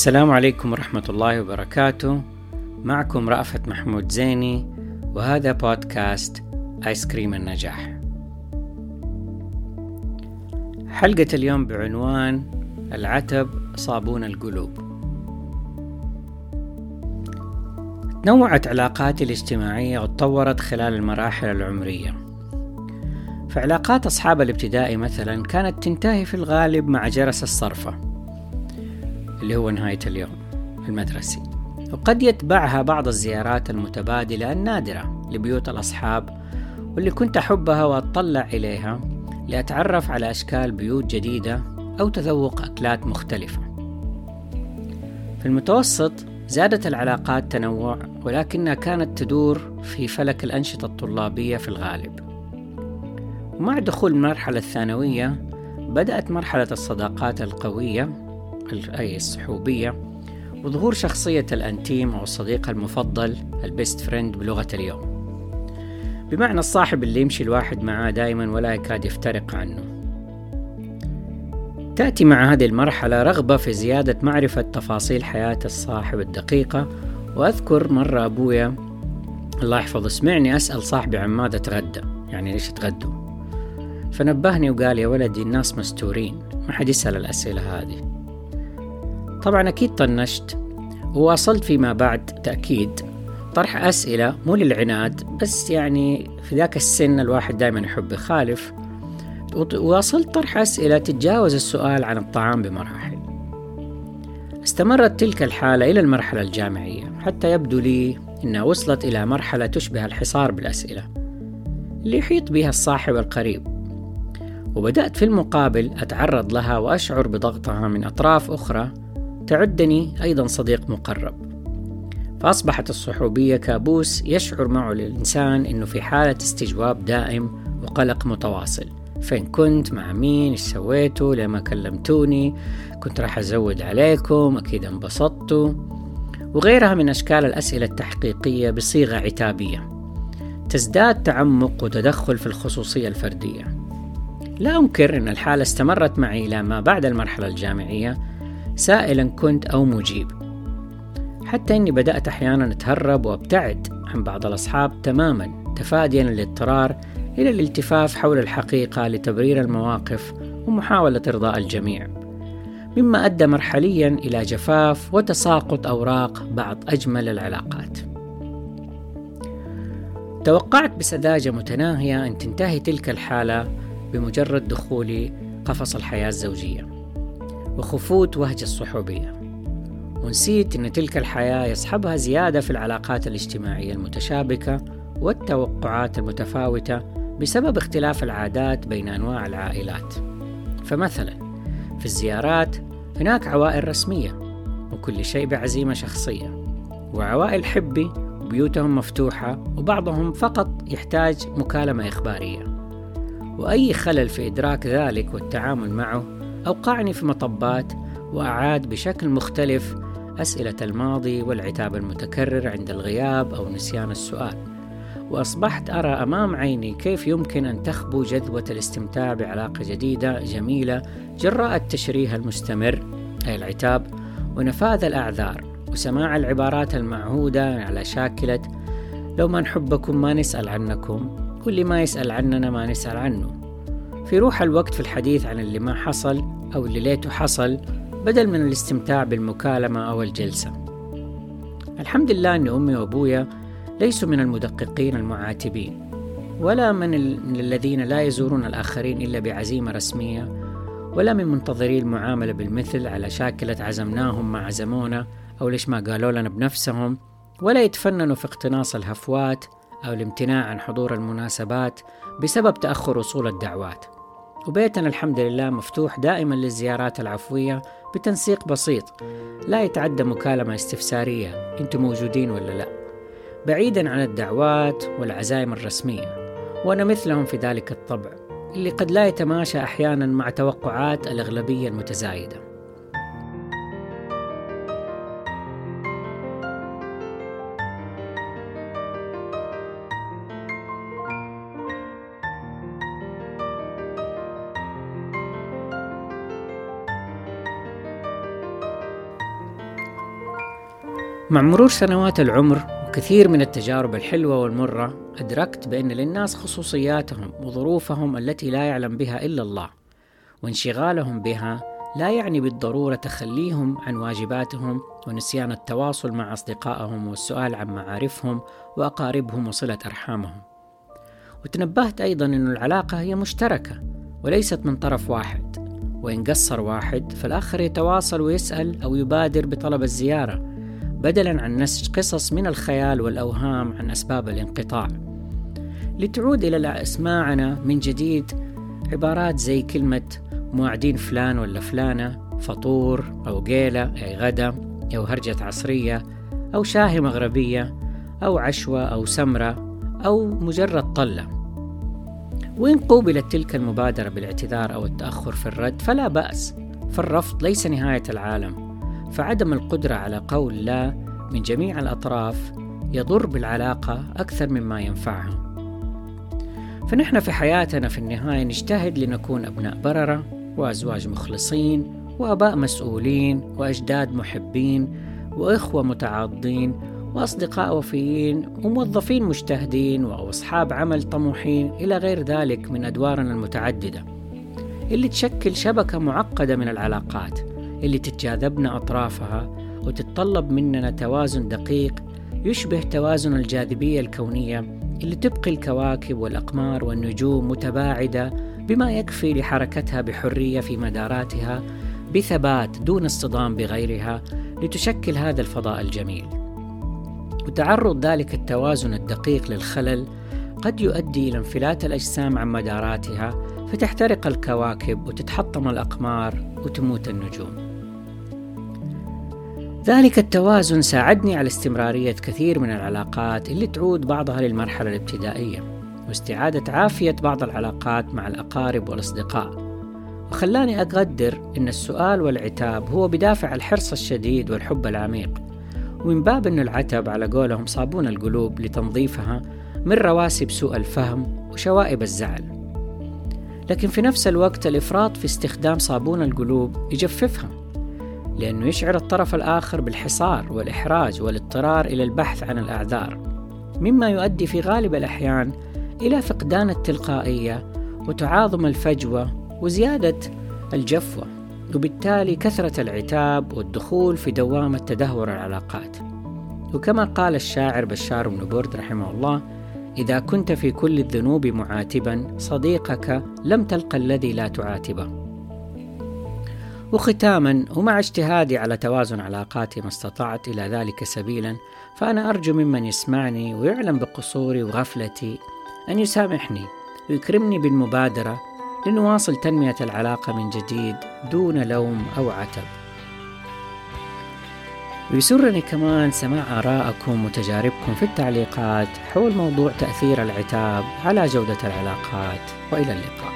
السلام عليكم ورحمة الله وبركاته. معكم رأفت محمود زيني وهذا بودكاست آيس كريم النجاح. حلقة اليوم بعنوان العتب صابون القلوب. تنوعت علاقاتي الاجتماعية وتطورت خلال المراحل العمرية. فعلاقات أصحاب الابتدائي مثلا كانت تنتهي في الغالب مع جرس الصرفة اللي هو نهاية اليوم المدرسي وقد يتبعها بعض الزيارات المتبادلة النادرة لبيوت الأصحاب واللي كنت أحبها وأطلع إليها لأتعرف على أشكال بيوت جديدة أو تذوق أكلات مختلفة. في المتوسط زادت العلاقات تنوع ولكنها كانت تدور في فلك الأنشطة الطلابية في الغالب. ومع دخول المرحلة الثانوية بدأت مرحلة الصداقات القوية أي الصحوبية وظهور شخصية الأنتيم أو الصديق المفضل ال best friend بلغة اليوم. بمعنى الصاحب اللي يمشي الواحد معاه دائما ولا يكاد يفترق عنه. تأتي مع هذه المرحلة رغبة في زيادة معرفة تفاصيل حياة الصاحب الدقيقة. وأذكر مرة أبويا الله يحفظه سمعني أسأل صاحبي عن ماذا تغدى. يعني ليش تغدوا؟ فنبهني وقال يا ولدي الناس مستورين ما حد يسأل الأسئلة هذه. طبعا أكيد طنشت وواصلت فيما بعد تأكيد. طرح أسئلة مو للعناد بس يعني في ذاك السن الواحد دائما يحب يخالف. وواصلت طرح أسئلة تتجاوز السؤال عن الطعام بمراحل. استمرت تلك الحالة إلى المرحلة الجامعية حتى يبدو لي أنها وصلت إلى مرحلة تشبه الحصار بالأسئلة اللي يحيط بها الصاحب القريب. وبدأت في المقابل أتعرض لها وأشعر بضغطها من أطراف أخرى تعدني أيضا صديق مقرب. فأصبحت الصحوبية كابوس يشعر معه الإنسان أنه في حالة استجواب دائم وقلق متواصل. فين كنت مع مين إيش سويتوا لما كلمتوني كنت راح أزود عليكم أكيد انبسطتوا. وغيرها من أشكال الأسئلة التحقيقية بصيغة عتابية. تزداد تعمق وتدخل في الخصوصية الفردية. لا أنكر أن الحالة استمرت معي إلى ما بعد المرحلة الجامعية سائلا كنت أو مجيب. حتى أني بدأت أحيانا أتهرب وأبتعد عن بعض الأصحاب تماما تفاديا للاضطرار إلى الالتفاف حول الحقيقة لتبرير المواقف ومحاولة إرضاء الجميع مما أدى مرحليا إلى جفاف وتساقط أوراق بعض أجمل العلاقات. توقعت بسذاجة متناهية أن تنتهي تلك الحالة بمجرد دخولي قفص الحياة الزوجية وخفوت وهج الصحوبية. ونسيت أن تلك الحياة يصحبها زيادة في العلاقات الاجتماعية المتشابكة والتوقعات المتفاوتة بسبب اختلاف العادات بين أنواع العائلات. فمثلا في الزيارات هناك عوائل رسمية وكل شيء بعزيمة شخصية وعوائل حبي بيوتهم مفتوحة وبعضهم فقط يحتاج مكالمة إخبارية. وأي خلل في إدراك ذلك والتعامل معه أوقعني في مطبات وأعاد بشكل مختلف أسئلة الماضي والعتاب المتكرر عند الغياب أو نسيان السؤال. وأصبحت أرى أمام عيني كيف يمكن أن تخبو جذوة الاستمتاع بعلاقة جديدة جميلة جراء التشريه المستمر أي العتاب ونفاذ الأعذار وسماع العبارات المعهودة على شاكلة لو ما نحبكم ما نسأل عنكم واللي ما يسأل عننا ما نسأل عنه. في روح الوقت في الحديث عن اللي ما حصل أو اللي ليته حصل بدل من الاستمتاع بالمكالمة أو الجلسة. الحمد لله أن أمي وأبويا ليسوا من المدققين المعاتبين ولا من, الذين لا يزورون الآخرين إلا بعزيمة رسمية ولا من منتظري المعاملة بالمثل على شاكلة عزمناهم ما عزمونا أو ليش ما قالوا لنا بنفسهم ولا يتفننوا في اقتناص الهفوات أو الامتناع عن حضور المناسبات بسبب تأخر وصول الدعوات. وبيتنا الحمد لله مفتوح دائما للزيارات العفوية بتنسيق بسيط لا يتعدى مكالمة استفسارية أنتم موجودين ولا لا. بعيدا عن الدعوات والعزائم الرسمية وأنا مثلهم في ذلك الطبع اللي قد لا يتماشى أحيانا مع توقعات الأغلبية المتزايدة. مع مرور سنوات العمر وكثير من التجارب الحلوة والمرة أدركت بأن للناس خصوصياتهم وظروفهم التي لا يعلم بها إلا الله وانشغالهم بها لا يعني بالضرورة تخليهم عن واجباتهم ونسيان التواصل مع أصدقائهم والسؤال عن معارفهم وأقاربهم وصلة أرحامهم. وتنبهت أيضا أن العلاقة هي مشتركة وليست من طرف واحد وإن قصر واحد فالآخر يتواصل ويسأل أو يبادر بطلب الزيارة بدلا عن نسج قصص من الخيال والأوهام عن أسباب الانقطاع. لتعود إلى إسماعنا من جديد عبارات زي كلمة موعدين فلان ولا فلانة فطور أو قيلة أي غدا أو هرجة عصرية أو شاهي مغربية أو عشوة أو سمرة أو مجرد طلة. وإن قوبلت تلك المبادرة بالاعتذار أو التأخر في الرد فلا بأس. فالرفض ليس نهاية العالم. فعدم القدرة على قول لا من جميع الأطراف يضر بالعلاقة أكثر مما ينفعها. فنحن في حياتنا في النهاية نجتهد لنكون أبناء بررة وأزواج مخلصين وآباء مسؤولين وأجداد محبين وإخوة متعاضدين وأصدقاء وفيين وموظفين مجتهدين وأصحاب عمل طموحين إلى غير ذلك من أدوارنا المتعددة اللي تشكل شبكة معقدة من العلاقات. اللي تتجاذبنا أطرافها وتتطلب مننا توازن دقيق يشبه توازن الجاذبية الكونية اللي تبقي الكواكب والأقمار والنجوم متباعدة بما يكفي لحركتها بحرية في مداراتها بثبات دون اصطدام بغيرها لتشكل هذا الفضاء الجميل. وتعرض ذلك التوازن الدقيق للخلل قد يؤدي إلى انفلات الأجسام عن مداراتها فتحترق الكواكب وتتحطم الأقمار وتموت النجوم. ذلك التوازن ساعدني على استمرارية كثير من العلاقات اللي تعود بعضها للمرحلة الابتدائية واستعادة عافية بعض العلاقات مع الأقارب والأصدقاء. وخلاني أقدر أن السؤال والعتاب هو بدافع الحرص الشديد والحب العميق. ومن باب أن العتب على قولهم صابون القلوب لتنظيفها من رواسب سوء الفهم وشوائب الزعل. لكن في نفس الوقت الإفراط في استخدام صابون القلوب يجففها. لأنه يشعر الطرف الآخر بالحصار والإحراج والاضطرار إلى البحث عن الأعذار مما يؤدي في غالب الأحيان إلى فقدان التلقائية وتعاظم الفجوة وزيادة الجفوة وبالتالي كثرة العتاب والدخول في دوامة تدهور العلاقات. وكما قال الشاعر بشار بن برد رحمه الله إذا كنت في كل الذنوب معاتبا صديقك لم تلق الذي لا تعاتبه. وختاما ومع اجتهادي على توازن علاقاتي ما استطعت إلى ذلك سبيلا فأنا أرجو ممن يسمعني ويعلم بقصوري وغفلتي أن يسامحني ويكرمني بالمبادرة لنواصل تنمية العلاقة من جديد دون لوم أو عتب. ويسرني كمان سماع آرائكم وتجاربكم في التعليقات حول موضوع تأثير العتاب على جودة العلاقات. وإلى اللقاء.